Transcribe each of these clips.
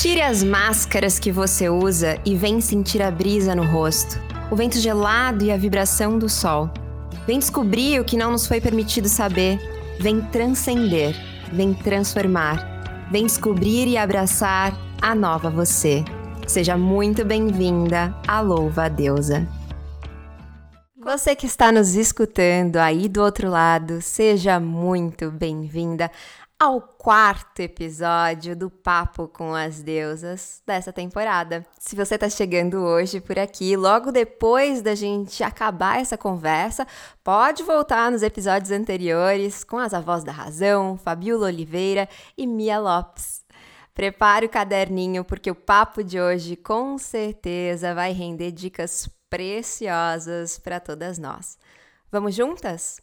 Tire as máscaras que você usa e vem sentir a brisa no rosto, o vento gelado e a vibração do sol. Vem descobrir o que não nos foi permitido saber. Vem transcender, vem transformar. Vem descobrir e abraçar a nova você. Seja muito bem-vinda à Louva Deusa. Você que está nos escutando aí do outro lado, seja muito bem-vinda ao quarto episódio do Papo com as Deusas dessa temporada. Se você está chegando hoje por aqui, logo depois da gente acabar essa conversa, pode voltar nos episódios anteriores com as avós da razão, Fabiola Oliveira e Mia Lopes. Prepare o caderninho porque o papo de hoje com certeza vai render dicas preciosas para todas nós. Vamos juntas?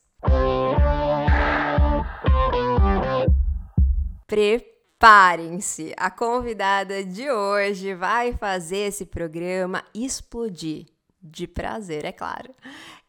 Preparem-se! A convidada de hoje vai fazer esse programa explodir. De prazer, é claro.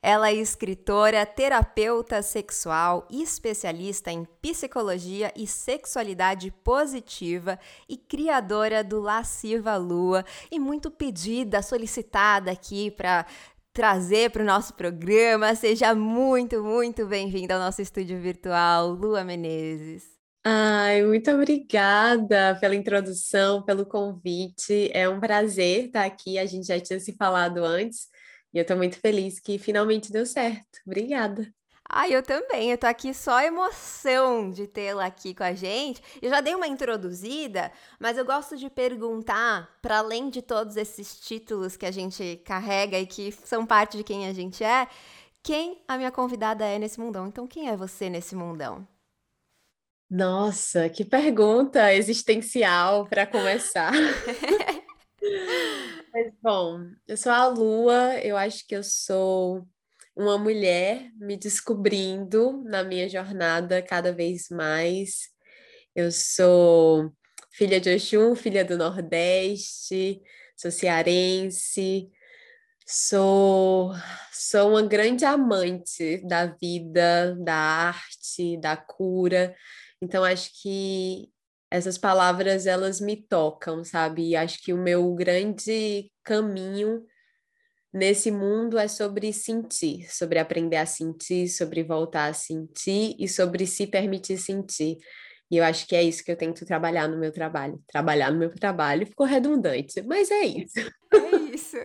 Ela é escritora, terapeuta sexual, especialista em psicologia e sexualidade positiva e criadora do Lasciva Lua e muito pedida, solicitada aqui para trazer para o nosso programa. Seja muito, muito bem-vinda ao nosso estúdio virtual, Lua Menezes. Ai, muito obrigada pela introdução, pelo convite. É um prazer estar aqui. A gente já tinha se falado antes e eu estou muito feliz que finalmente deu certo. Obrigada. Ah, eu também. Eu tô aqui só emoção de tê-la aqui com a gente. Eu já dei uma introduzida, mas eu gosto de perguntar, para além de todos esses títulos que a gente carrega e que são parte de quem a gente é, quem a minha convidada é nesse mundão. Então, quem é você nesse mundão? Nossa, que pergunta existencial para começar. Mas, bom, eu sou a Lua, eu acho que eu sou uma mulher me descobrindo na minha jornada cada vez mais. Eu sou filha de Oxum, filha do Nordeste, sou cearense, sou, sou uma grande amante da vida, da arte, da cura. Então acho que essas palavras elas me tocam, sabe? E acho que o meu grande caminho nesse mundo é sobre sentir, sobre aprender a sentir, sobre voltar a sentir e sobre se permitir sentir. E eu acho que é isso que eu tento trabalhar no meu trabalho. Trabalhar no meu trabalho ficou redundante, mas é isso. É isso.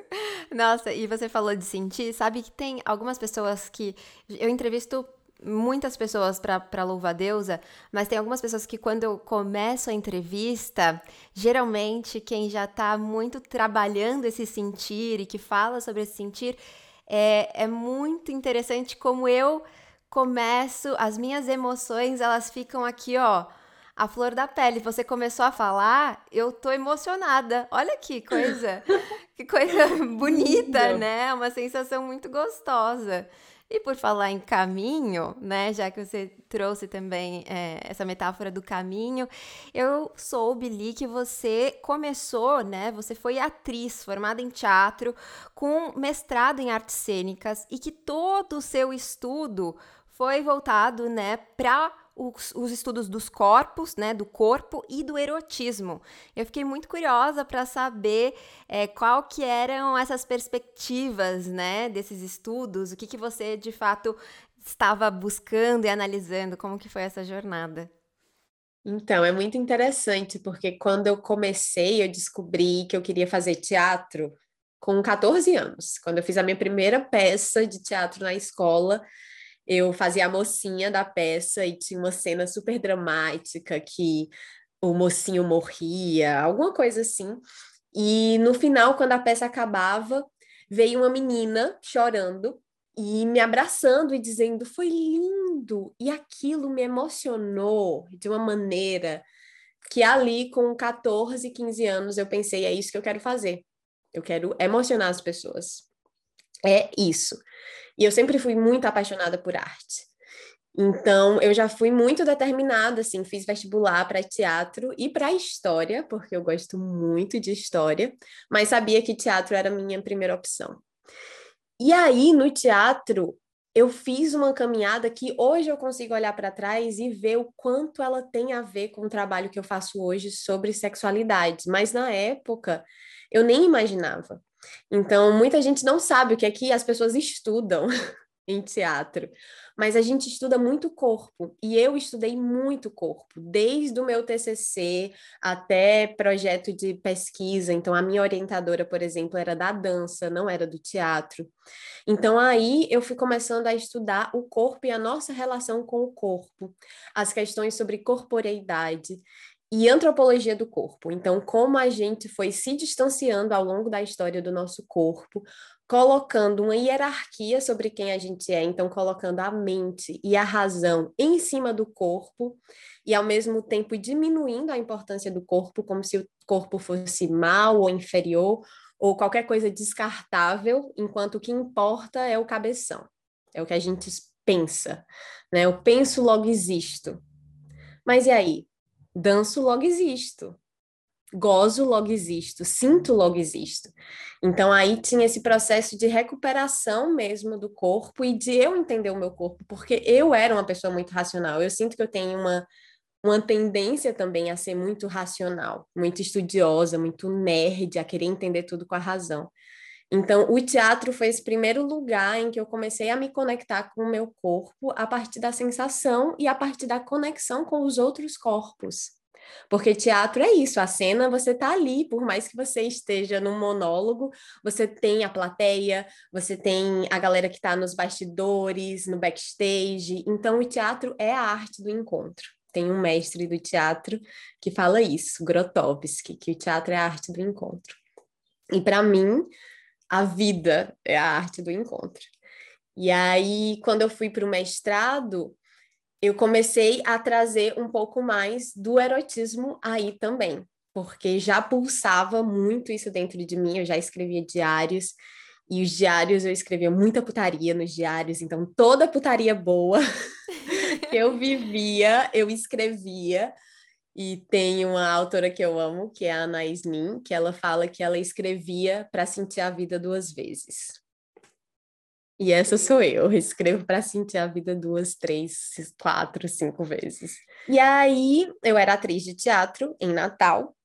Nossa, e você falou de sentir, sabe que tem algumas pessoas que eu entrevisto muitas pessoas para louvar a deusa, mas tem algumas pessoas que quando eu começo a entrevista, geralmente quem já está muito trabalhando esse sentir e que fala sobre esse sentir, é, é muito interessante como eu começo, as minhas emoções, elas ficam aqui, ó, a flor da pele. Você começou a falar, eu tô emocionada. Olha que coisa, que coisa bonita, né? Uma sensação muito gostosa. E por falar em caminho, né, já que você trouxe também é, essa metáfora do caminho, eu soube, Li, que você começou, né, você foi atriz formada em teatro, com mestrado em artes cênicas e que todo o seu estudo foi voltado, né, para os, os, estudos dos corpos, né, do corpo e do erotismo. Eu fiquei muito curiosa para saber é, qual que eram essas perspectivas, né, desses estudos, o que, que você de fato estava buscando e analisando, como que foi essa jornada. Então, é muito interessante, porque quando eu comecei, eu descobri que eu queria fazer teatro com 14 anos. Quando eu fiz a minha primeira peça de teatro na escola, eu fazia a mocinha da peça e tinha uma cena super dramática que o mocinho morria, alguma coisa assim. E no final, quando a peça acabava, veio uma menina chorando e me abraçando e dizendo: Foi lindo! E aquilo me emocionou de uma maneira que ali, com 14, 15 anos, eu pensei: é isso que eu quero fazer. Eu quero emocionar as pessoas. É isso. E eu sempre fui muito apaixonada por arte. Então, eu já fui muito determinada, assim, fiz vestibular para teatro e para história, porque eu gosto muito de história, mas sabia que teatro era a minha primeira opção. E aí, no teatro, eu fiz uma caminhada que hoje eu consigo olhar para trás e ver o quanto ela tem a ver com o trabalho que eu faço hoje sobre sexualidade, mas na época eu nem imaginava. Então, muita gente não sabe o que é que as pessoas estudam em teatro, mas a gente estuda muito corpo, e eu estudei muito corpo, desde o meu TCC até projeto de pesquisa. Então, a minha orientadora, por exemplo, era da dança, não era do teatro. Então, aí eu fui começando a estudar o corpo e a nossa relação com o corpo, as questões sobre corporeidade e antropologia do corpo. Então, como a gente foi se distanciando ao longo da história do nosso corpo, colocando uma hierarquia sobre quem a gente é, então colocando a mente e a razão em cima do corpo e ao mesmo tempo diminuindo a importância do corpo como se o corpo fosse mal ou inferior ou qualquer coisa descartável, enquanto o que importa é o cabeção. É o que a gente pensa, né? Eu penso logo existo. Mas e aí? Danço, logo existo. Gozo, logo existo. Sinto, logo existo. Então, aí tinha esse processo de recuperação mesmo do corpo e de eu entender o meu corpo, porque eu era uma pessoa muito racional. Eu sinto que eu tenho uma, uma tendência também a ser muito racional, muito estudiosa, muito nerd, a querer entender tudo com a razão. Então, o teatro foi esse primeiro lugar em que eu comecei a me conectar com o meu corpo a partir da sensação e a partir da conexão com os outros corpos. Porque teatro é isso, a cena você está ali, por mais que você esteja num monólogo, você tem a plateia, você tem a galera que está nos bastidores, no backstage. Então, o teatro é a arte do encontro. Tem um mestre do teatro que fala isso, Grotowski, que o teatro é a arte do encontro. E para mim, a vida é a arte do encontro. E aí, quando eu fui para o mestrado, eu comecei a trazer um pouco mais do erotismo aí também, porque já pulsava muito isso dentro de mim, eu já escrevia diários, e os diários eu escrevia muita putaria nos diários, então toda putaria boa que eu vivia, eu escrevia. E tem uma autora que eu amo, que é a Anaís Nin, que ela fala que ela escrevia para sentir a vida duas vezes. E essa sou eu, eu escrevo para sentir a vida duas, três, quatro, cinco vezes. E aí, eu era atriz de teatro em Natal,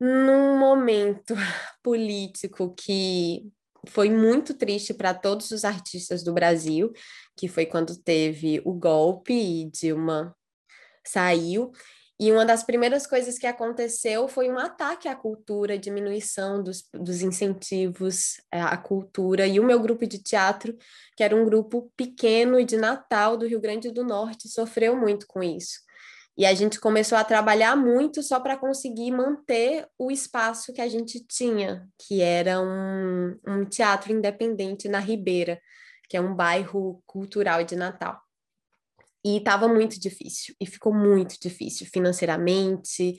num momento político que foi muito triste para todos os artistas do Brasil, que foi quando teve o golpe e Dilma saiu. E uma das primeiras coisas que aconteceu foi um ataque à cultura, diminuição dos, dos incentivos é, à cultura. E o meu grupo de teatro, que era um grupo pequeno e de Natal do Rio Grande do Norte, sofreu muito com isso. E a gente começou a trabalhar muito só para conseguir manter o espaço que a gente tinha, que era um, um teatro independente na Ribeira, que é um bairro cultural de Natal. E estava muito difícil, e ficou muito difícil financeiramente.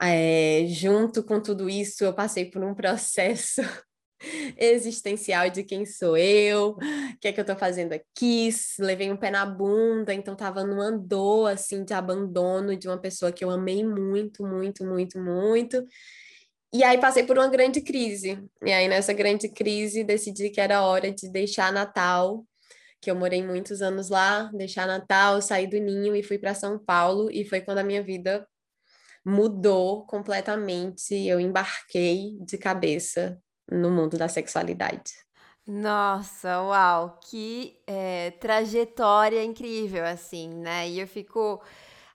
É, junto com tudo isso, eu passei por um processo existencial de quem sou eu, o que é que eu estou fazendo aqui, levei um pé na bunda, então estava numa dor assim de abandono de uma pessoa que eu amei muito, muito, muito, muito. E aí passei por uma grande crise. E aí nessa grande crise decidi que era hora de deixar Natal que eu morei muitos anos lá, deixar Natal, saí do ninho e fui para São Paulo, e foi quando a minha vida mudou completamente. Eu embarquei de cabeça no mundo da sexualidade. Nossa, uau, que é, trajetória incrível, assim, né? E eu fico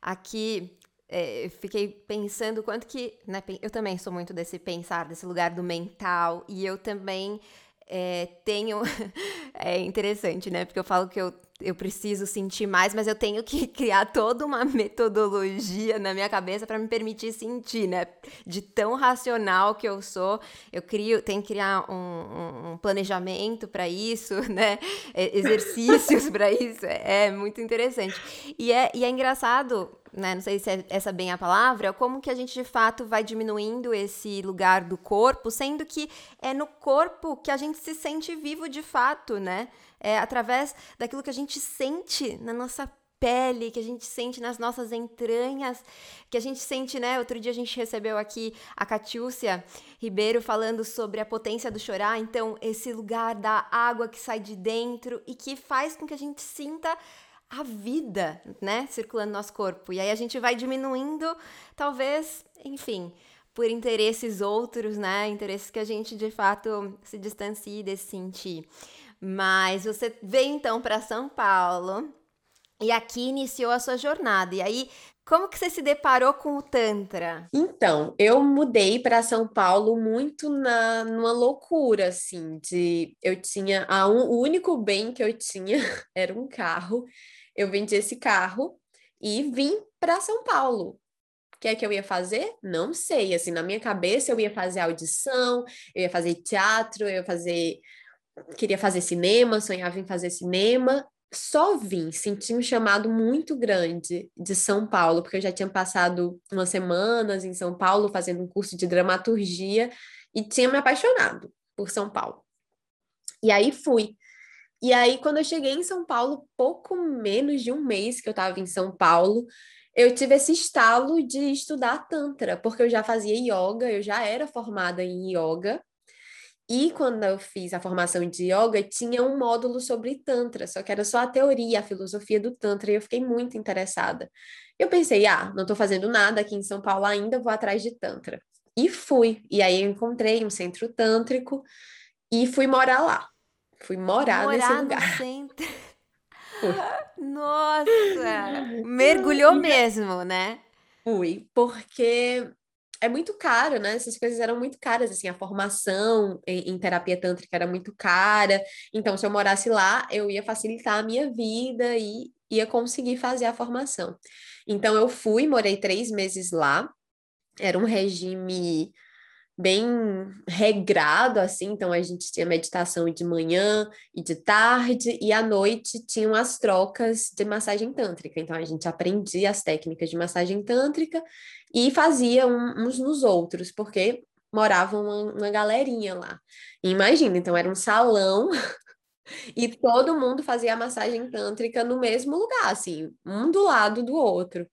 aqui, é, fiquei pensando quanto que, né, eu também sou muito desse pensar, desse lugar do mental, e eu também é, tenho. é interessante, né? Porque eu falo que eu, eu preciso sentir mais, mas eu tenho que criar toda uma metodologia na minha cabeça para me permitir sentir, né? De tão racional que eu sou, eu crio, tenho que criar um, um planejamento para isso, né? exercícios para isso. É, é muito interessante. E é, e é engraçado né, não sei se é essa bem a palavra, como que a gente de fato vai diminuindo esse lugar do corpo, sendo que é no corpo que a gente se sente vivo de fato, né? É através daquilo que a gente sente na nossa pele, que a gente sente nas nossas entranhas, que a gente sente, né? Outro dia a gente recebeu aqui a Catiúcia Ribeiro falando sobre a potência do chorar, então esse lugar da água que sai de dentro e que faz com que a gente sinta a vida, né, circulando no nosso corpo. E aí a gente vai diminuindo, talvez, enfim, por interesses outros, né? Interesses que a gente de fato se distancie desse sentir. Mas você veio então para São Paulo e aqui iniciou a sua jornada. E aí, como que você se deparou com o Tantra? Então, eu mudei para São Paulo muito na numa loucura assim, de eu tinha a um, o único bem que eu tinha era um carro. Eu vendi esse carro e vim para São Paulo. O que é que eu ia fazer? Não sei. Assim, na minha cabeça eu ia fazer audição, eu ia fazer teatro, eu ia fazer queria fazer cinema, sonhava em fazer cinema. Só vim, senti um chamado muito grande de São Paulo, porque eu já tinha passado umas semanas em São Paulo fazendo um curso de dramaturgia e tinha me apaixonado por São Paulo. E aí fui. E aí, quando eu cheguei em São Paulo, pouco menos de um mês que eu estava em São Paulo, eu tive esse estalo de estudar Tantra, porque eu já fazia yoga, eu já era formada em yoga, e quando eu fiz a formação de yoga, tinha um módulo sobre Tantra, só que era só a teoria, a filosofia do Tantra, e eu fiquei muito interessada. Eu pensei, ah, não estou fazendo nada aqui em São Paulo ainda, vou atrás de Tantra. E fui. E aí eu encontrei um centro tântrico e fui morar lá. Fui morar, morar nesse lugar. No centro. Nossa! Mergulhou mesmo, né? Fui, porque é muito caro, né? Essas coisas eram muito caras, assim, a formação em, em, terapia tântrica era muito cara. Então, se eu morasse lá, eu ia facilitar a minha vida e ia conseguir fazer a formação. Então, eu fui, morei três meses lá. Era um regime bem regrado, assim, então a gente tinha meditação de manhã e de tarde, e à noite tinham as trocas de massagem tântrica. Então a gente aprendia as técnicas de massagem tântrica e fazia um, uns nos outros, porque morava uma, uma galerinha lá. E imagina, então era um salão e todo mundo fazia a massagem tântrica no mesmo lugar, assim, um do lado do outro.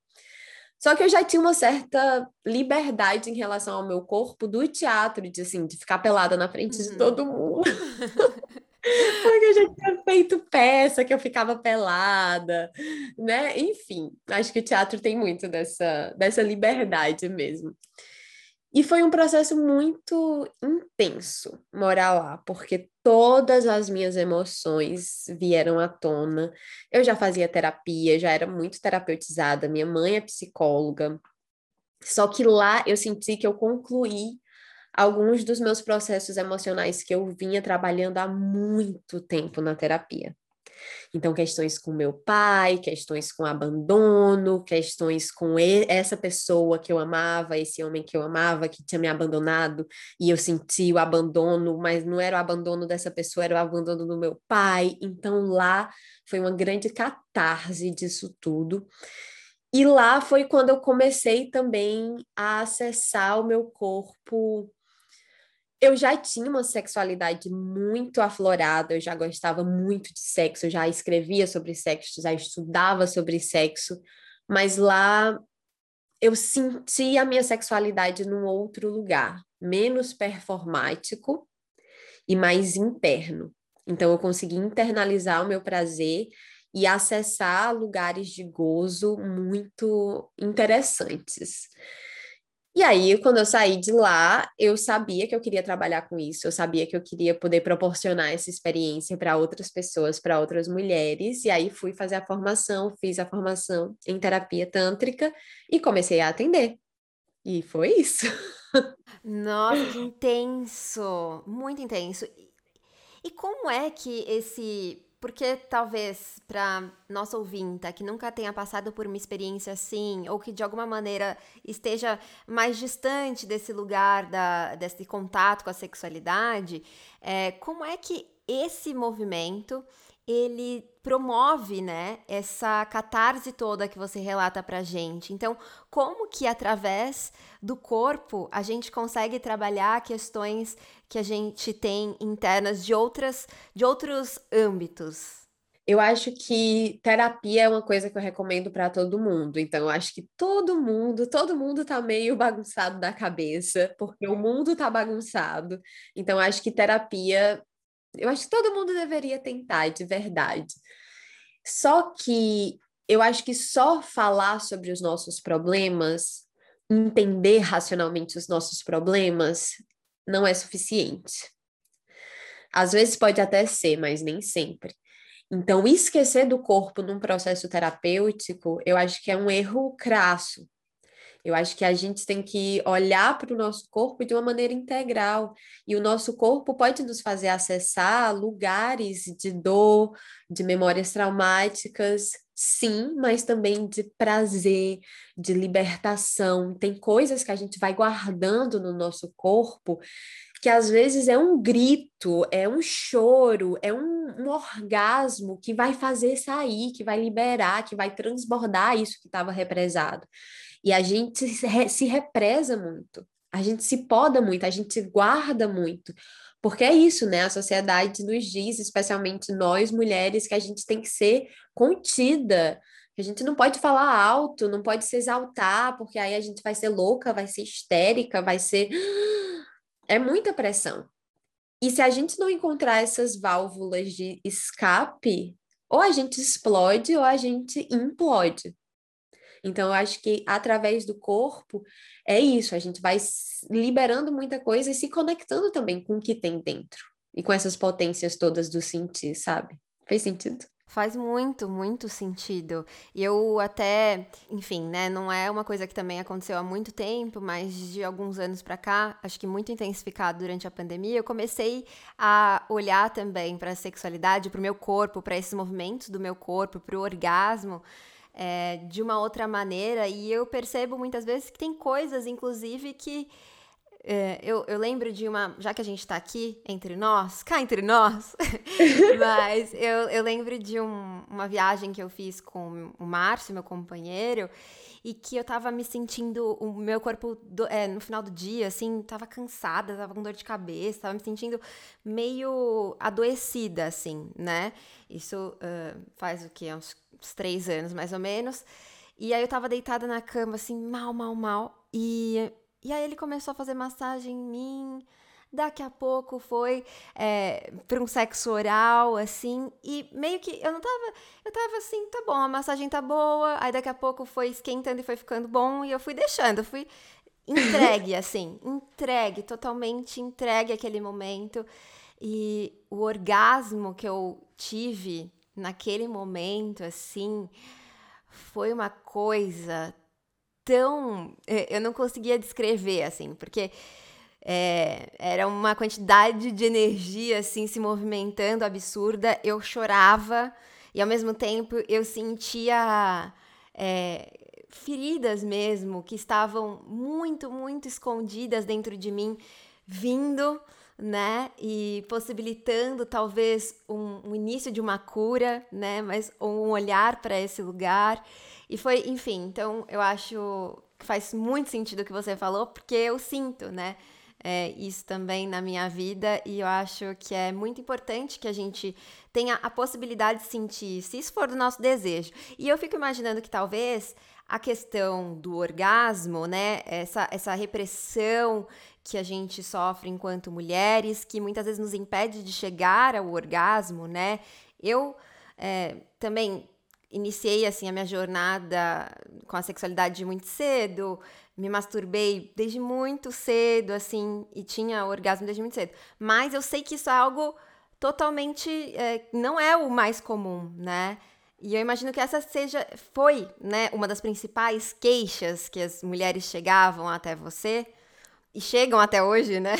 Só que eu já tinha uma certa liberdade em relação ao meu corpo do teatro, de assim, de ficar pelada na frente uhum. de todo mundo. Porque eu já tinha feito peça que eu ficava pelada, né? Enfim, acho que o teatro tem muito dessa, dessa liberdade mesmo. E foi um processo muito intenso morar lá, porque todas as minhas emoções vieram à tona. Eu já fazia terapia, já era muito terapeutizada, minha mãe é psicóloga. Só que lá eu senti que eu concluí alguns dos meus processos emocionais que eu vinha trabalhando há muito tempo na terapia. Então, questões com meu pai, questões com abandono, questões com essa pessoa que eu amava, esse homem que eu amava, que tinha me abandonado, e eu senti o abandono, mas não era o abandono dessa pessoa, era o abandono do meu pai. Então, lá foi uma grande catarse disso tudo. E lá foi quando eu comecei também a acessar o meu corpo eu já tinha uma sexualidade muito aflorada, eu já gostava muito de sexo, eu já escrevia sobre sexo, já estudava sobre sexo, mas lá eu senti a minha sexualidade num outro lugar, menos performático e mais interno. Então eu consegui internalizar o meu prazer e acessar lugares de gozo muito interessantes. E aí, quando eu saí de lá, eu sabia que eu queria trabalhar com isso, eu sabia que eu queria poder proporcionar essa experiência para outras pessoas, para outras mulheres. E aí fui fazer a formação, fiz a formação em terapia tântrica e comecei a atender. E foi isso. Nossa, que intenso! Muito intenso. E como é que esse porque talvez para nossa ouvinta que nunca tenha passado por uma experiência assim, ou que de alguma maneira esteja mais distante desse lugar, da, desse contato com a sexualidade, é, como é que esse movimento ele promove, né, essa catarse toda que você relata pra gente. Então, como que através do corpo a gente consegue trabalhar questões que a gente tem internas de outras de outros âmbitos? Eu acho que terapia é uma coisa que eu recomendo para todo mundo. Então, eu acho que todo mundo, todo mundo tá meio bagunçado da cabeça, porque o mundo tá bagunçado. Então, eu acho que terapia, eu acho que todo mundo deveria tentar, de verdade. Só que eu acho que só falar sobre os nossos problemas, entender racionalmente os nossos problemas, não é suficiente. Às vezes pode até ser, mas nem sempre. Então, esquecer do corpo num processo terapêutico, eu acho que é um erro crasso. Eu acho que a gente tem que olhar para o nosso corpo de uma maneira integral. E o nosso corpo pode nos fazer acessar lugares de dor, de memórias traumáticas, sim, mas também de prazer, de libertação. Tem coisas que a gente vai guardando no nosso corpo que às vezes é um grito, é um choro, é um, um orgasmo que vai fazer sair, que vai liberar, que vai transbordar isso que estava represado. E a gente se, se represa muito, a gente se poda muito, a gente guarda muito. Porque é isso, né? A sociedade nos diz, especialmente nós mulheres, que a gente tem que ser contida, que a gente não pode falar alto, não pode se exaltar, porque aí a gente vai ser louca, vai ser histérica, vai ser. É muita pressão. E se a gente não encontrar essas válvulas de escape, ou a gente explode ou a gente implode. Então, eu acho que através do corpo é isso, a gente vai liberando muita coisa e se conectando também com o que tem dentro e com essas potências todas do sentir, sabe? Fez sentido? Faz muito, muito sentido. E eu até, enfim, né, não é uma coisa que também aconteceu há muito tempo, mas de alguns anos para cá, acho que muito intensificado durante a pandemia, eu comecei a olhar também para a sexualidade, para o meu corpo, para esses movimentos do meu corpo, para o orgasmo, é, de uma outra maneira. E eu percebo muitas vezes que tem coisas, inclusive, que é, eu, eu, lembro de uma. Já que a gente está aqui entre nós, cá entre nós, mas eu, eu lembro de um, uma viagem que eu fiz com o Márcio, meu companheiro, e que eu tava me sentindo. O meu corpo, do, é, no final do dia, assim, tava cansada, tava com dor de cabeça, tava me sentindo meio adoecida, assim, né? Isso uh, faz o quê? Uns uns três anos mais ou menos. E aí eu tava deitada na cama, assim, mal, mal, mal. E, e aí ele começou a fazer massagem em mim. Daqui a pouco foi é, para um sexo oral, assim, e meio que eu não tava. Eu tava assim, tá bom, a massagem tá boa. Aí daqui a pouco foi esquentando e foi ficando bom, e eu fui deixando, eu fui entregue, assim, entregue, totalmente entregue aquele momento. E o orgasmo que eu tive naquele momento, assim, foi uma coisa tão. É, eu não conseguia descrever, assim, porque é, era uma quantidade de energia, assim, se movimentando absurda. Eu chorava e, ao mesmo tempo, eu sentia. É, feridas mesmo que estavam muito, muito escondidas dentro de mim, vindo né? E possibilitando talvez um, um início de uma cura, né? Mas um olhar para esse lugar. E foi, enfim, então eu acho que faz muito sentido o que você falou, porque eu sinto, né? É, isso também na minha vida e eu acho que é muito importante que a gente tenha a possibilidade de sentir, se isso for do nosso desejo. E eu fico imaginando que talvez a questão do orgasmo, né, essa, essa repressão que a gente sofre enquanto mulheres, que muitas vezes nos impede de chegar ao orgasmo, né? Eu é, também iniciei assim a minha jornada com a sexualidade muito cedo, me masturbei desde muito cedo, assim, e tinha orgasmo desde muito cedo. Mas eu sei que isso é algo totalmente é, não é o mais comum, né? E eu imagino que essa seja foi, né, uma das principais queixas que as mulheres chegavam até você e chegam até hoje, né?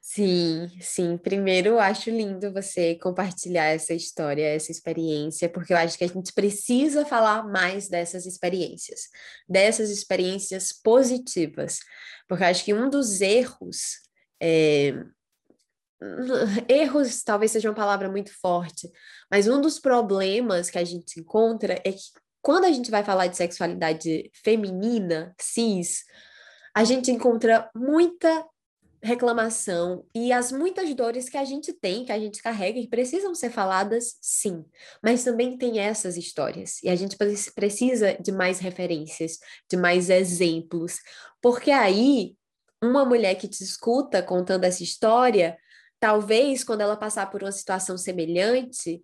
Sim, sim. Primeiro, acho lindo você compartilhar essa história, essa experiência, porque eu acho que a gente precisa falar mais dessas experiências, dessas experiências positivas, porque eu acho que um dos erros, é... erros talvez seja uma palavra muito forte, mas um dos problemas que a gente encontra é que quando a gente vai falar de sexualidade feminina, cis, a gente encontra muita reclamação e as muitas dores que a gente tem, que a gente carrega e precisam ser faladas, sim. Mas também tem essas histórias e a gente precisa de mais referências, de mais exemplos, porque aí uma mulher que te escuta contando essa história, talvez quando ela passar por uma situação semelhante,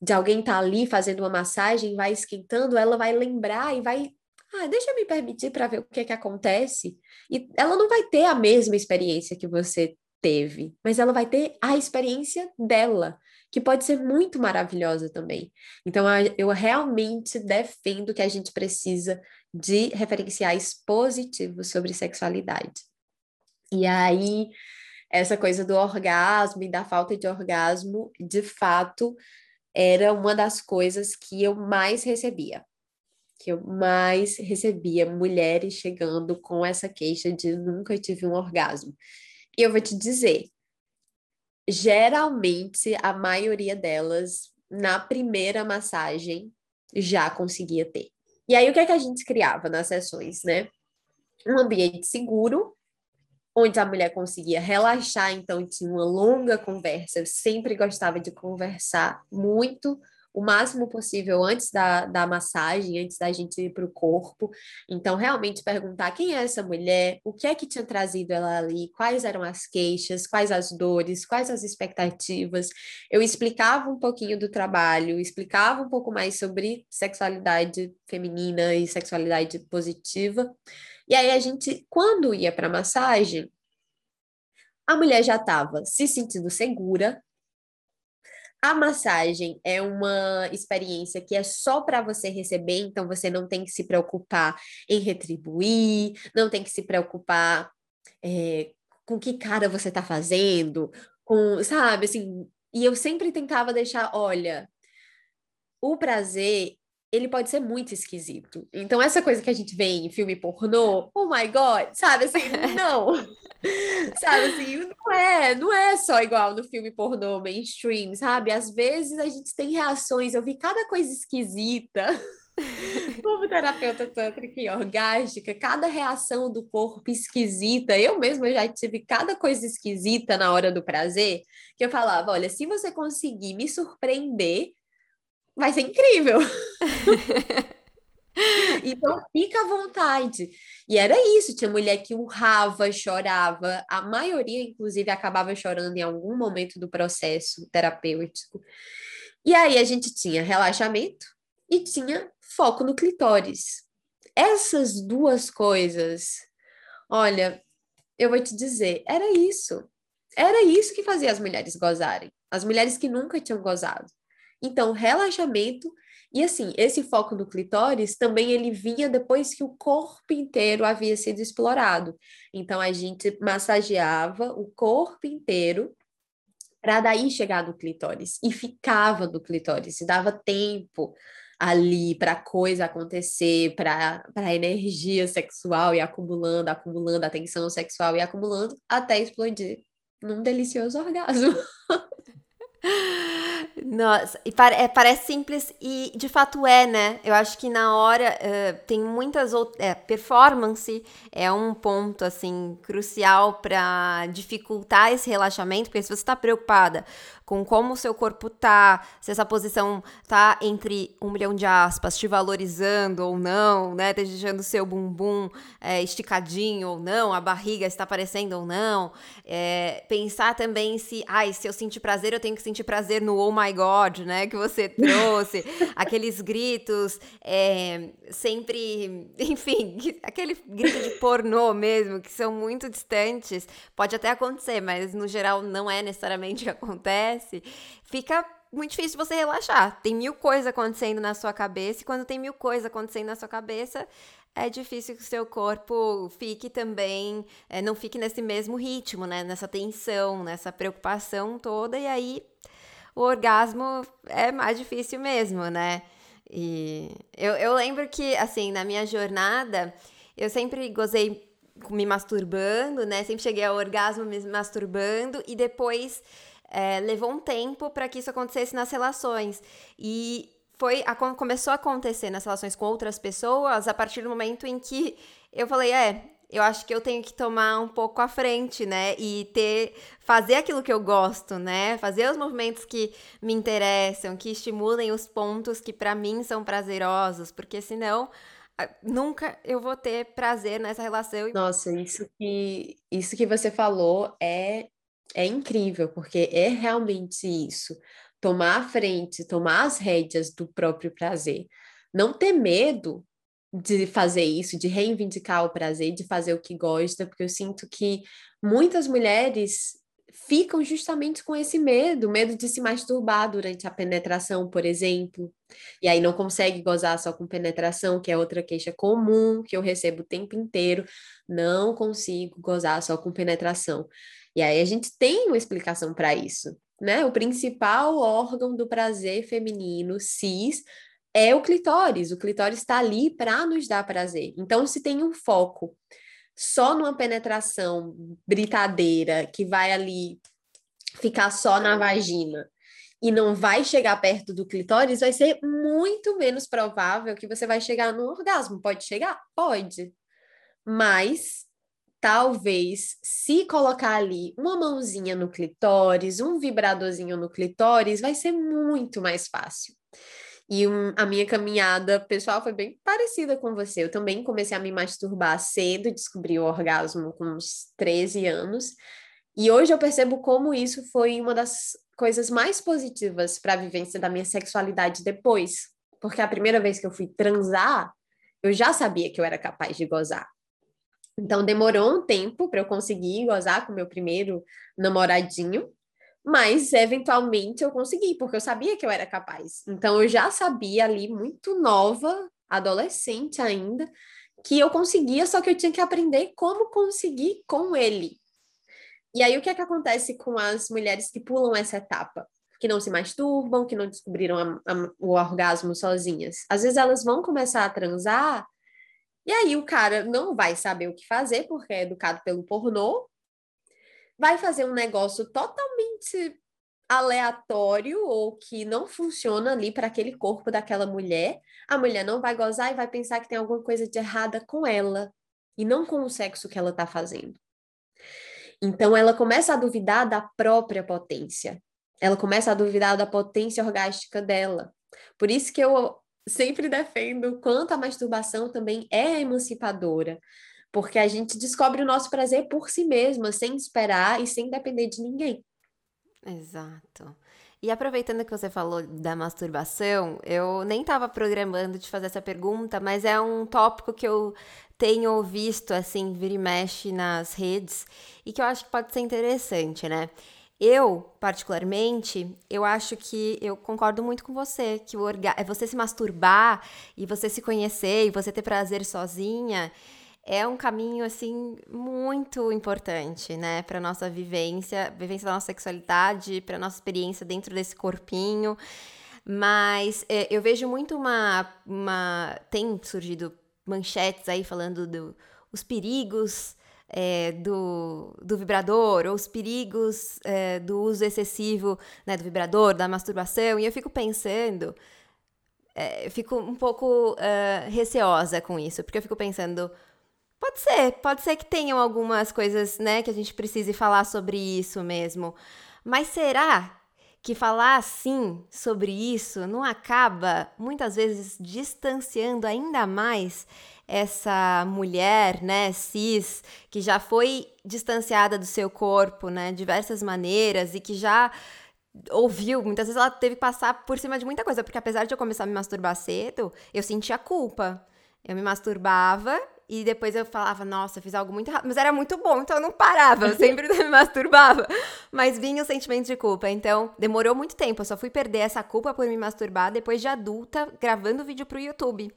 de alguém estar tá ali fazendo uma massagem, vai esquentando, ela vai lembrar e vai ah, deixa eu me permitir para ver o que é que acontece. E ela não vai ter a mesma experiência que você teve, mas ela vai ter a experiência dela, que pode ser muito maravilhosa também. Então, eu realmente defendo que a gente precisa de referenciais positivos sobre sexualidade. E aí, essa coisa do orgasmo e da falta de orgasmo, de fato, era uma das coisas que eu mais recebia que eu mais recebia mulheres chegando com essa queixa de nunca tive um orgasmo. E eu vou te dizer, geralmente a maioria delas na primeira massagem já conseguia ter. E aí o que é que a gente criava nas sessões, né? Um ambiente seguro, onde a mulher conseguia relaxar, então tinha uma longa conversa. Eu sempre gostava de conversar muito o máximo possível antes da, da massagem, antes da gente ir para o corpo. Então, realmente perguntar quem é essa mulher, o que é que tinha trazido ela ali, quais eram as queixas, quais as dores, quais as expectativas. Eu explicava um pouquinho do trabalho, explicava um pouco mais sobre sexualidade feminina e sexualidade positiva. E aí a gente, quando ia para massagem, a mulher já estava se sentindo segura, a massagem é uma experiência que é só para você receber, então você não tem que se preocupar em retribuir, não tem que se preocupar é, com que cara você está fazendo, com, sabe, assim. E eu sempre tentava deixar, olha, o prazer ele pode ser muito esquisito. Então, essa coisa que a gente vê em filme pornô, oh my God, sabe assim, não. sabe assim, não é, não é só igual no filme pornô mainstream, sabe? Às vezes a gente tem reações, eu vi cada coisa esquisita. Como terapeuta tântrica e orgástica, cada reação do corpo esquisita, eu mesma já tive cada coisa esquisita na hora do prazer, que eu falava, olha, se você conseguir me surpreender, vai ser incrível. então fica à vontade. E era isso, tinha mulher que urrava, chorava, a maioria, inclusive, acabava chorando em algum momento do processo terapêutico. E aí a gente tinha relaxamento e tinha foco no clitóris. Essas duas coisas, olha, eu vou te dizer, era isso. Era isso que fazia as mulheres gozarem. As mulheres que nunca tinham gozado. Então, relaxamento e assim, esse foco no clitóris também ele vinha depois que o corpo inteiro havia sido explorado. Então a gente massageava o corpo inteiro para daí chegar no clitóris e ficava no clitóris, e dava tempo ali para coisa acontecer, para a energia sexual e acumulando, acumulando a tensão sexual e acumulando até explodir num delicioso orgasmo. Nossa, e é, parece simples e de fato é, né? Eu acho que na hora uh, tem muitas outras. É, performance é um ponto assim crucial para dificultar esse relaxamento, porque se você está preocupada com como o seu corpo tá, se essa posição tá entre um milhão de aspas, te valorizando ou não, né? Deixando o seu bumbum é, esticadinho ou não, a barriga está aparecendo ou não. É, pensar também se, ai, se eu sentir prazer, eu tenho que sentir prazer no oh my god, né? Que você trouxe. aqueles gritos, é, sempre, enfim, aquele grito de pornô mesmo, que são muito distantes. Pode até acontecer, mas no geral não é necessariamente o que acontece acontece, fica muito difícil você relaxar. Tem mil coisas acontecendo na sua cabeça, e quando tem mil coisas acontecendo na sua cabeça, é difícil que o seu corpo fique também, é, não fique nesse mesmo ritmo, né? Nessa tensão, nessa preocupação toda, e aí o orgasmo é mais difícil mesmo, né? E eu, eu lembro que, assim, na minha jornada, eu sempre gozei me masturbando, né? Sempre cheguei ao orgasmo me masturbando, e depois é, levou um tempo para que isso acontecesse nas relações. E foi a, começou a acontecer nas relações com outras pessoas a partir do momento em que eu falei, é, eu acho que eu tenho que tomar um pouco à frente, né? E ter fazer aquilo que eu gosto, né? Fazer os movimentos que me interessam, que estimulem os pontos que para mim são prazerosos, porque senão nunca eu vou ter prazer nessa relação. Nossa, isso que isso que você falou é é incrível, porque é realmente isso. Tomar a frente, tomar as rédeas do próprio prazer. Não ter medo de fazer isso, de reivindicar o prazer, de fazer o que gosta, porque eu sinto que muitas mulheres ficam justamente com esse medo, medo de se masturbar durante a penetração, por exemplo, e aí não consegue gozar só com penetração, que é outra queixa comum que eu recebo o tempo inteiro, não consigo gozar só com penetração. E aí a gente tem uma explicação para isso, né? O principal órgão do prazer feminino cis é o clitóris. O clitóris está ali para nos dar prazer. Então, se tem um foco só numa penetração britadeira que vai ali ficar só na vagina e não vai chegar perto do clitóris, vai ser muito menos provável que você vai chegar no orgasmo. Pode chegar? Pode. Mas talvez se colocar ali uma mãozinha no clitóris, um vibradorzinho no clitóris, vai ser muito mais fácil. E um, a minha caminhada pessoal foi bem parecida com você. Eu também comecei a me masturbar cedo, descobri o orgasmo com uns 13 anos. E hoje eu percebo como isso foi uma das coisas mais positivas para a vivência da minha sexualidade depois. Porque a primeira vez que eu fui transar, eu já sabia que eu era capaz de gozar. Então demorou um tempo para eu conseguir gozar com meu primeiro namoradinho, mas eventualmente eu consegui, porque eu sabia que eu era capaz. Então eu já sabia ali, muito nova, adolescente ainda, que eu conseguia, só que eu tinha que aprender como conseguir com ele. E aí o que é que acontece com as mulheres que pulam essa etapa? Que não se masturbam, que não descobriram a, a, o orgasmo sozinhas. Às vezes elas vão começar a transar, e aí o cara não vai saber o que fazer, porque é educado pelo pornô, vai fazer um negócio totalmente aleatório ou que não funciona ali para aquele corpo daquela mulher, a mulher não vai gozar e vai pensar que tem alguma coisa de errada com ela e não com o sexo que ela está fazendo. Então ela começa a duvidar da própria potência. Ela começa a duvidar da potência orgástica dela. Por isso que eu sempre defendo quanto a masturbação também é emancipadora, porque a gente descobre o nosso prazer por si mesma, sem esperar e sem depender de ninguém. Exato. E aproveitando que você falou da masturbação, eu nem estava programando de fazer essa pergunta, mas é um tópico que eu tenho visto, assim, vir e mexe nas redes e que eu acho que pode ser interessante, né? Eu, particularmente, eu acho que eu concordo muito com você, que o orga é você se masturbar e você se conhecer e você ter prazer sozinha é um caminho assim muito importante, né, para nossa vivência, vivência da nossa sexualidade, para nossa experiência dentro desse corpinho. Mas é, eu vejo muito uma, uma tem surgido manchetes aí falando dos do, perigos é, do, do vibrador, ou os perigos é, do uso excessivo né, do vibrador, da masturbação, e eu fico pensando, é, eu fico um pouco uh, receosa com isso, porque eu fico pensando, Pode ser, pode ser que tenham algumas coisas, né, que a gente precise falar sobre isso mesmo. Mas será que falar assim sobre isso não acaba muitas vezes distanciando ainda mais essa mulher, né, cis, que já foi distanciada do seu corpo, né, diversas maneiras e que já ouviu, muitas vezes ela teve que passar por cima de muita coisa, porque apesar de eu começar a me masturbar cedo, eu sentia culpa. Eu me masturbava e depois eu falava, nossa, fiz algo muito errado. Mas era muito bom, então eu não parava, eu sempre me masturbava. Mas vinha o sentimento de culpa. Então, demorou muito tempo. Eu só fui perder essa culpa por me masturbar depois de adulta, gravando vídeo pro YouTube.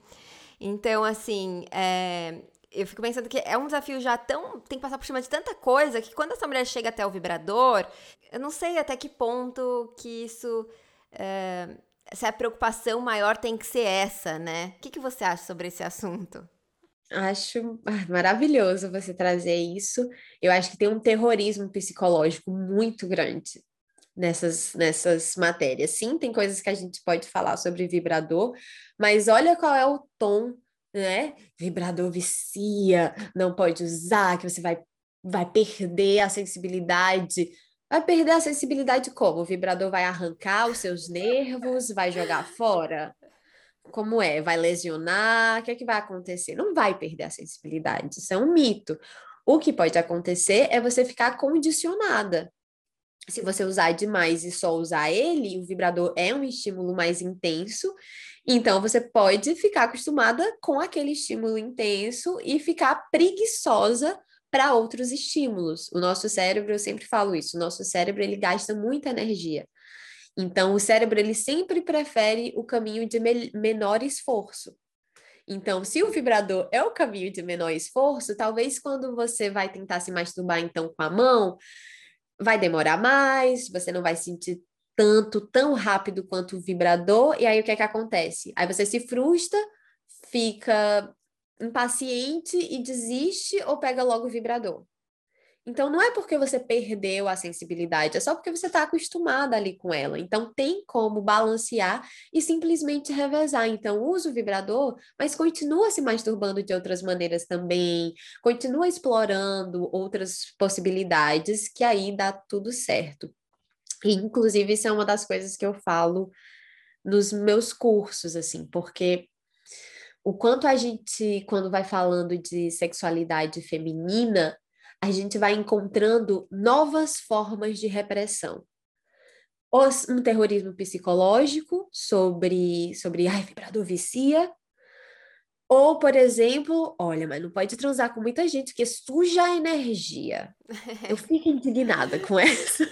Então, assim, é, eu fico pensando que é um desafio já tão. tem que passar por cima de tanta coisa que quando essa mulher chega até o vibrador, eu não sei até que ponto que isso. É, se a preocupação maior tem que ser essa, né? O que, que você acha sobre esse assunto? Acho ah, maravilhoso você trazer isso. Eu acho que tem um terrorismo psicológico muito grande nessas, nessas matérias. Sim, tem coisas que a gente pode falar sobre vibrador, mas olha qual é o tom né? Vibrador vicia, não pode usar, que você vai, vai perder a sensibilidade. Vai perder a sensibilidade como? O vibrador vai arrancar os seus nervos, vai jogar fora? Como é? Vai lesionar? O que é que vai acontecer? Não vai perder a sensibilidade, isso é um mito. O que pode acontecer é você ficar condicionada. Se você usar demais e só usar ele, o vibrador é um estímulo mais intenso então, você pode ficar acostumada com aquele estímulo intenso e ficar preguiçosa para outros estímulos. O nosso cérebro, eu sempre falo isso, o nosso cérebro ele gasta muita energia. Então, o cérebro ele sempre prefere o caminho de me menor esforço. Então, se o vibrador é o caminho de menor esforço, talvez quando você vai tentar se masturbar então com a mão, vai demorar mais, você não vai sentir tanto, tão rápido quanto o vibrador, e aí o que é que acontece? Aí você se frustra, fica impaciente e desiste ou pega logo o vibrador. Então, não é porque você perdeu a sensibilidade, é só porque você está acostumada ali com ela. Então, tem como balancear e simplesmente revezar. Então, usa o vibrador, mas continua se masturbando de outras maneiras também, continua explorando outras possibilidades, que aí dá tudo certo. E, inclusive, isso é uma das coisas que eu falo nos meus cursos, assim, porque o quanto a gente, quando vai falando de sexualidade feminina, a gente vai encontrando novas formas de repressão. Um terrorismo psicológico sobre, sobre ai, vibrador vicia. Ou, por exemplo, olha, mas não pode transar com muita gente que suja a energia. Eu fico indignada com essa.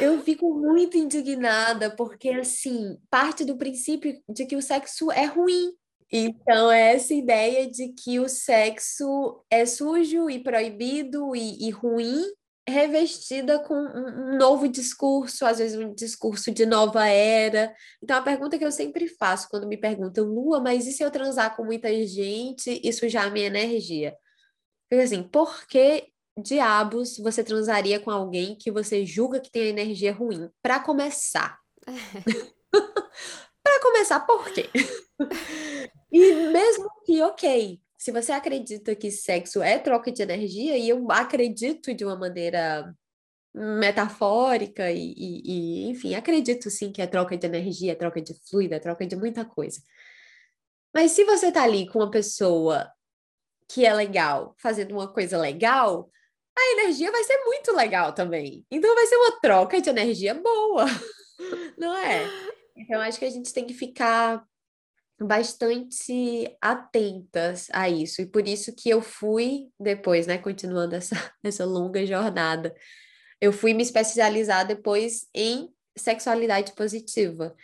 Eu fico muito indignada, porque, assim, parte do princípio de que o sexo é ruim. Então, é essa ideia de que o sexo é sujo e proibido e, e ruim, revestida com um, um novo discurso, às vezes um discurso de nova era. Então, a pergunta que eu sempre faço quando me perguntam, Lua, mas e se eu transar com muita gente e sujar a minha energia? Porque assim, por que diabos você transaria com alguém que você julga que tem energia ruim? Para começar. Para começar, por quê? e mesmo que, ok, se você acredita que sexo é troca de energia, e eu acredito de uma maneira metafórica e, e, e, enfim, acredito sim que é troca de energia, é troca de fluido, é troca de muita coisa. Mas se você tá ali com uma pessoa que é legal, fazendo uma coisa legal, a energia vai ser muito legal também. Então vai ser uma troca de energia boa, não é? Então acho que a gente tem que ficar bastante atentas a isso. E por isso que eu fui depois, né, continuando essa, essa longa jornada, eu fui me especializar depois em sexualidade positiva.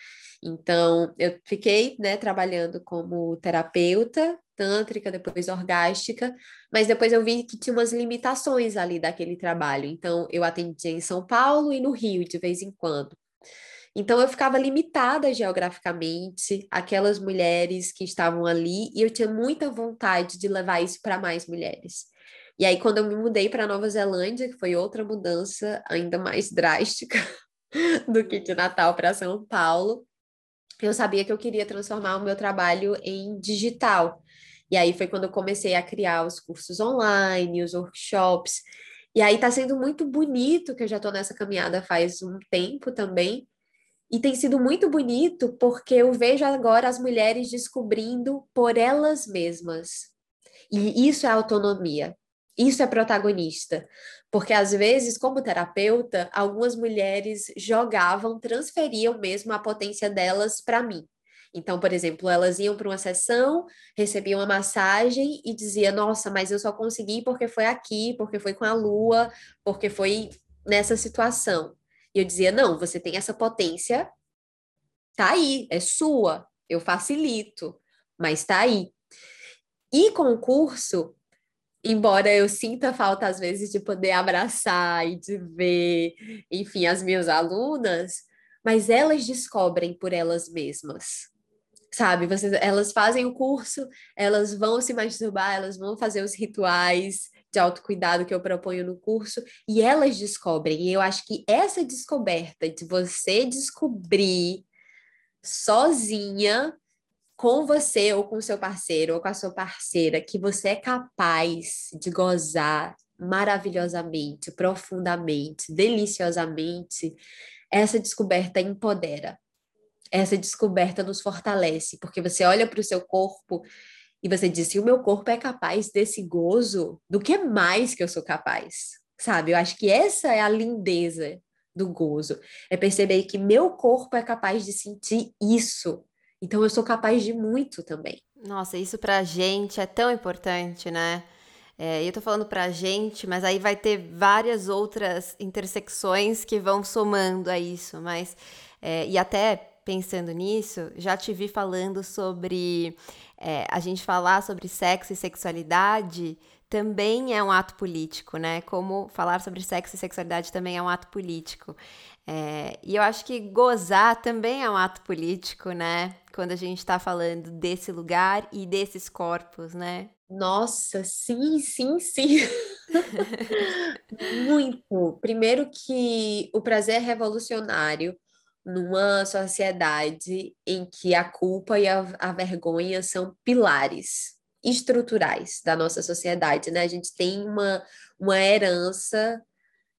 Então, eu fiquei, né, trabalhando como terapeuta tântrica, depois orgástica, mas depois eu vi que tinha umas limitações ali daquele trabalho. Então, eu atendia em São Paulo e no Rio de vez em quando. Então, eu ficava limitada geograficamente aquelas mulheres que estavam ali e eu tinha muita vontade de levar isso para mais mulheres. E aí, quando eu me mudei para Nova Zelândia, que foi outra mudança ainda mais drástica do que de Natal para São Paulo, eu sabia que eu queria transformar o meu trabalho em digital. E aí foi quando eu comecei a criar os cursos online, os workshops. E aí tá sendo muito bonito, que eu já tô nessa caminhada faz um tempo também. E tem sido muito bonito porque eu vejo agora as mulheres descobrindo por elas mesmas. E isso é autonomia. Isso é protagonista. Porque às vezes, como terapeuta, algumas mulheres jogavam, transferiam mesmo a potência delas para mim. Então, por exemplo, elas iam para uma sessão, recebiam uma massagem e dizia: "Nossa, mas eu só consegui porque foi aqui, porque foi com a lua, porque foi nessa situação". E eu dizia: "Não, você tem essa potência, tá aí, é sua, eu facilito, mas tá aí". E com o curso, embora eu sinta falta às vezes de poder abraçar e de ver, enfim, as minhas alunas, mas elas descobrem por elas mesmas sabe? Vocês, elas fazem o curso, elas vão se masturbar, elas vão fazer os rituais de autocuidado que eu proponho no curso e elas descobrem. E eu acho que essa descoberta de você descobrir sozinha com você ou com seu parceiro ou com a sua parceira que você é capaz de gozar maravilhosamente, profundamente, deliciosamente, essa descoberta empodera. Essa descoberta nos fortalece, porque você olha para o seu corpo e você diz: se o meu corpo é capaz desse gozo, do que mais que eu sou capaz? Sabe? Eu acho que essa é a lindeza do gozo. É perceber que meu corpo é capaz de sentir isso. Então eu sou capaz de muito também. Nossa, isso pra gente é tão importante, né? É, eu tô falando pra gente, mas aí vai ter várias outras intersecções que vão somando a isso, mas é, e até pensando nisso, já te vi falando sobre é, a gente falar sobre sexo e sexualidade também é um ato político, né? Como falar sobre sexo e sexualidade também é um ato político. É, e eu acho que gozar também é um ato político, né? Quando a gente está falando desse lugar e desses corpos, né? Nossa, sim, sim, sim. Muito. Primeiro que o prazer é revolucionário numa sociedade em que a culpa e a, a vergonha são pilares estruturais da nossa sociedade, né? A gente tem uma, uma herança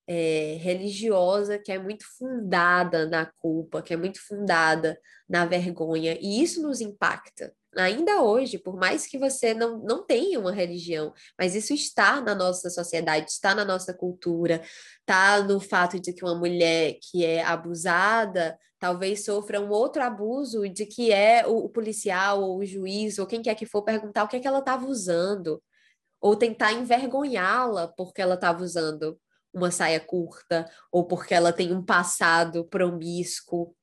é, religiosa que é muito fundada na culpa, que é muito fundada na vergonha, e isso nos impacta. Ainda hoje, por mais que você não, não tenha uma religião, mas isso está na nossa sociedade, está na nossa cultura, está no fato de que uma mulher que é abusada talvez sofra um outro abuso de que é o, o policial ou o juiz ou quem quer que for perguntar o que é que ela estava usando, ou tentar envergonhá-la porque ela estava usando uma saia curta ou porque ela tem um passado promíscuo.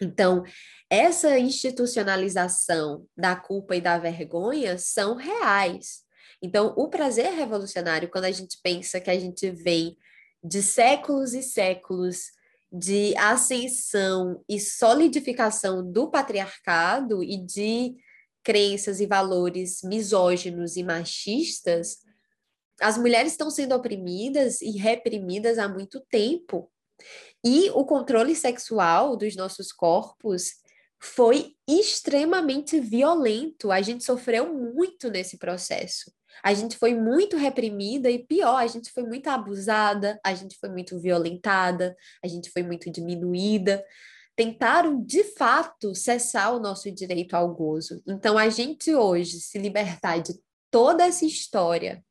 Então, essa institucionalização da culpa e da vergonha são reais. Então, o prazer revolucionário, quando a gente pensa que a gente vem de séculos e séculos de ascensão e solidificação do patriarcado e de crenças e valores misóginos e machistas, as mulheres estão sendo oprimidas e reprimidas há muito tempo. E o controle sexual dos nossos corpos foi extremamente violento. A gente sofreu muito nesse processo. A gente foi muito reprimida e pior, a gente foi muito abusada, a gente foi muito violentada, a gente foi muito diminuída. Tentaram de fato cessar o nosso direito ao gozo. Então, a gente hoje se libertar de toda essa história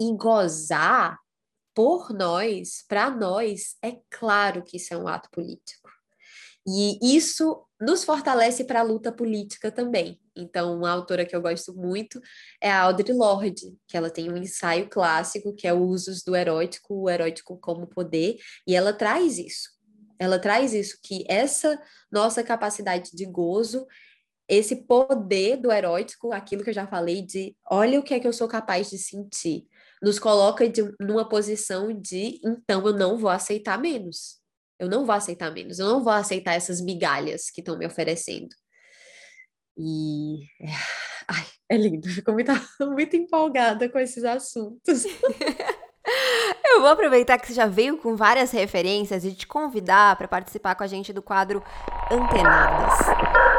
e gozar por nós, para nós, é claro que isso é um ato político. E isso nos fortalece para a luta política também. Então, uma autora que eu gosto muito é a Audre Lorde, que ela tem um ensaio clássico que é o Usos do Erótico, o Erótico como Poder, e ela traz isso. Ela traz isso, que essa nossa capacidade de gozo, esse poder do erótico, aquilo que eu já falei de olha o que é que eu sou capaz de sentir, nos coloca de, numa posição de então eu não vou aceitar menos. Eu não vou aceitar menos, eu não vou aceitar essas migalhas que estão me oferecendo. E ai, é lindo, fico muito, muito empolgada com esses assuntos. Eu vou aproveitar que você já veio com várias referências e te convidar para participar com a gente do quadro Antenadas.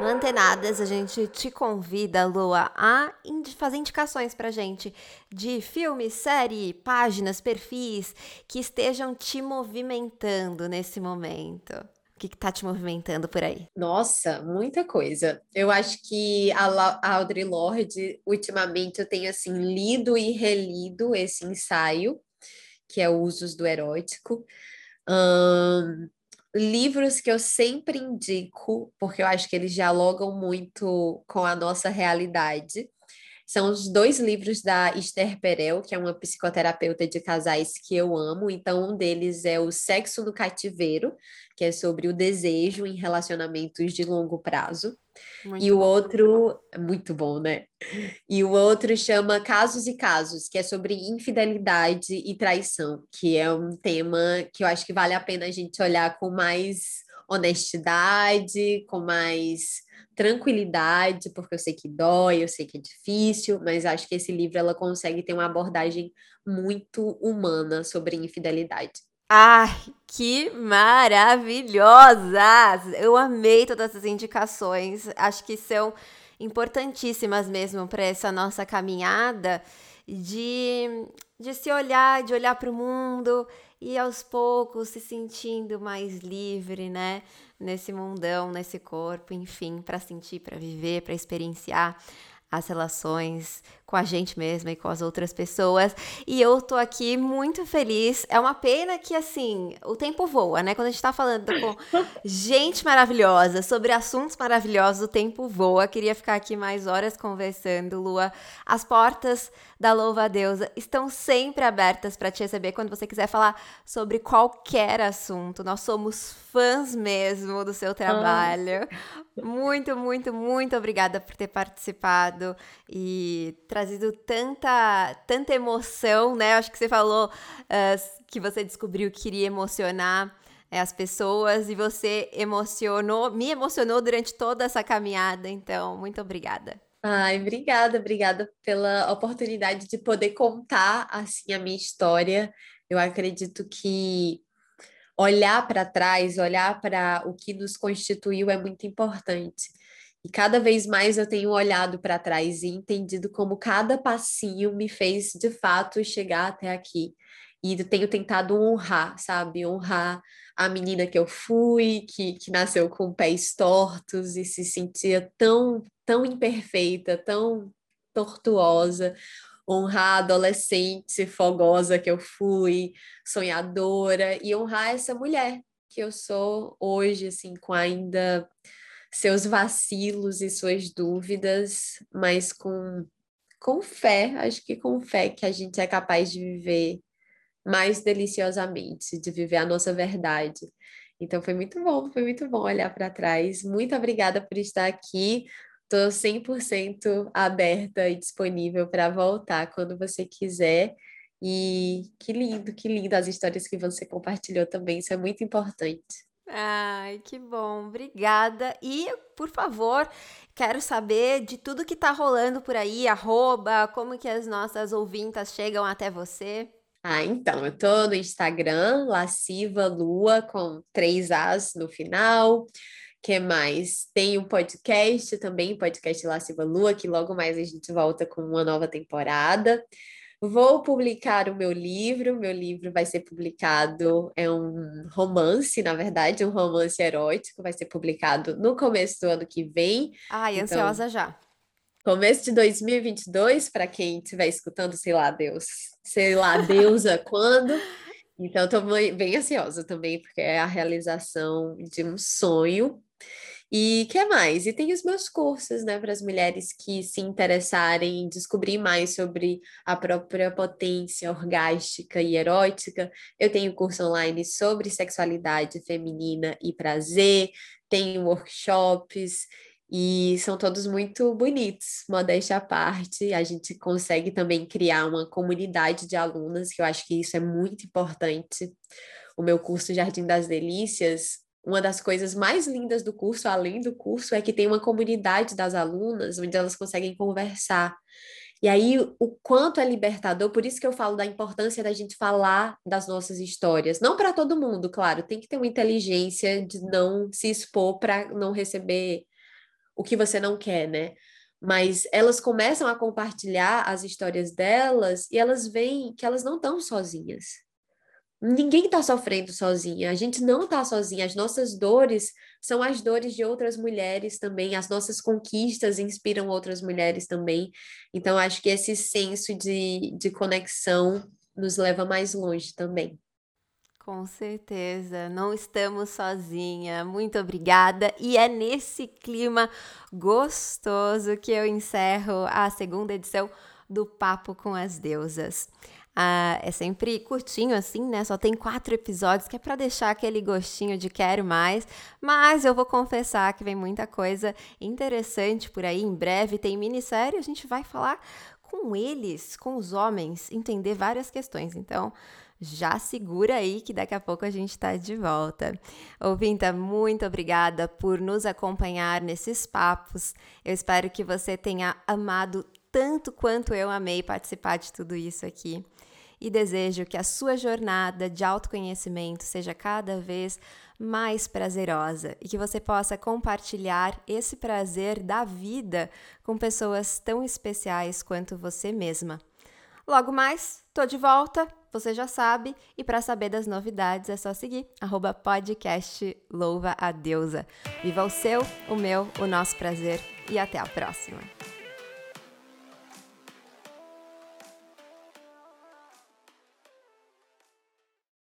No Antenadas, a gente te convida, Lua, a fazer indicações pra gente de filme, série, páginas, perfis que estejam te movimentando nesse momento. O que, está te movimentando por aí? Nossa, muita coisa. Eu acho que a, a Audre Lorde, ultimamente, eu tenho assim lido e relido esse ensaio, que é Usos do Erótico. Um, livros que eu sempre indico, porque eu acho que eles dialogam muito com a nossa realidade. São os dois livros da Esther Perel, que é uma psicoterapeuta de casais que eu amo. Então, um deles é O Sexo no Cativeiro, que é sobre o desejo em relacionamentos de longo prazo. Muito e o bom. outro, muito bom, né? E o outro chama Casos e Casos, que é sobre infidelidade e traição, que é um tema que eu acho que vale a pena a gente olhar com mais honestidade, com mais tranquilidade, porque eu sei que dói, eu sei que é difícil, mas acho que esse livro ela consegue ter uma abordagem muito humana sobre infidelidade. Ai, que maravilhosas! Eu amei todas essas indicações. Acho que são importantíssimas mesmo para essa nossa caminhada de, de se olhar, de olhar para o mundo e aos poucos se sentindo mais livre, né? Nesse mundão, nesse corpo, enfim, para sentir, para viver, para experienciar as relações com a gente mesma e com as outras pessoas. E eu tô aqui muito feliz. É uma pena que, assim, o tempo voa, né? Quando a gente tá falando com gente maravilhosa, sobre assuntos maravilhosos, o tempo voa. Queria ficar aqui mais horas conversando, Lua. As portas da Louva a Deusa estão sempre abertas para te receber quando você quiser falar sobre qualquer assunto. Nós somos fãs mesmo do seu trabalho. Muito, muito, muito obrigada por ter participado e trazido tanta, tanta emoção, né? Acho que você falou uh, que você descobriu que queria emocionar é, as pessoas e você emocionou, me emocionou durante toda essa caminhada. Então, muito obrigada. Ai, obrigada, obrigada pela oportunidade de poder contar assim a minha história. Eu acredito que olhar para trás, olhar para o que nos constituiu é muito importante. E cada vez mais eu tenho olhado para trás e entendido como cada passinho me fez de fato chegar até aqui. E tenho tentado honrar, sabe? Honrar a menina que eu fui, que, que nasceu com pés tortos e se sentia tão, tão imperfeita, tão tortuosa. Honrar a adolescente fogosa que eu fui, sonhadora, e honrar essa mulher que eu sou hoje, assim, com ainda seus vacilos e suas dúvidas, mas com, com fé, acho que com fé que a gente é capaz de viver mais deliciosamente, de viver a nossa verdade. Então foi muito bom, foi muito bom olhar para trás. Muito obrigada por estar aqui. Estou 100% aberta e disponível para voltar quando você quiser. E que lindo, que lindo as histórias que você compartilhou também, isso é muito importante. Ai, que bom, obrigada. E, por favor, quero saber de tudo que tá rolando por aí, arroba, como que as nossas ouvintas chegam até você. Ah, então, eu tô no Instagram, Lasciva Lua, com três As no final. que mais? Tem um podcast também, podcast Lasciva Lua, que logo mais a gente volta com uma nova temporada. Vou publicar o meu livro. Meu livro vai ser publicado, é um romance, na verdade, um romance erótico, vai ser publicado no começo do ano que vem. Ai, então, ansiosa já. Começo de 2022, para quem estiver escutando, sei lá, Deus, sei lá, deusa quando. Então, estou bem ansiosa também, porque é a realização de um sonho. E que mais? E tem os meus cursos, né, para as mulheres que se interessarem em descobrir mais sobre a própria potência orgástica e erótica. Eu tenho curso online sobre sexualidade feminina e prazer, tenho workshops e são todos muito bonitos, modéstia à parte. A gente consegue também criar uma comunidade de alunas, que eu acho que isso é muito importante. O meu curso Jardim das Delícias uma das coisas mais lindas do curso, além do curso, é que tem uma comunidade das alunas onde elas conseguem conversar. E aí, o quanto é libertador, por isso que eu falo da importância da gente falar das nossas histórias. Não para todo mundo, claro, tem que ter uma inteligência de não se expor para não receber o que você não quer, né? Mas elas começam a compartilhar as histórias delas e elas veem que elas não estão sozinhas Ninguém está sofrendo sozinha, a gente não está sozinha, as nossas dores são as dores de outras mulheres também, as nossas conquistas inspiram outras mulheres também. Então, acho que esse senso de, de conexão nos leva mais longe também. Com certeza, não estamos sozinha. Muito obrigada. E é nesse clima gostoso que eu encerro a segunda edição do Papo com as Deusas. Ah, é sempre curtinho assim, né? Só tem quatro episódios, que é para deixar aquele gostinho de quero mais. Mas eu vou confessar que vem muita coisa interessante por aí. Em breve tem minissérie, a gente vai falar com eles, com os homens, entender várias questões. Então, já segura aí que daqui a pouco a gente está de volta. Ouvinta, muito obrigada por nos acompanhar nesses papos. Eu espero que você tenha amado tanto quanto eu amei participar de tudo isso aqui. E desejo que a sua jornada de autoconhecimento seja cada vez mais prazerosa e que você possa compartilhar esse prazer da vida com pessoas tão especiais quanto você mesma. Logo mais, tô de volta, você já sabe, e para saber das novidades é só seguir arroba podcast Louva a Deusa. Viva o seu, o meu, o nosso prazer e até a próxima!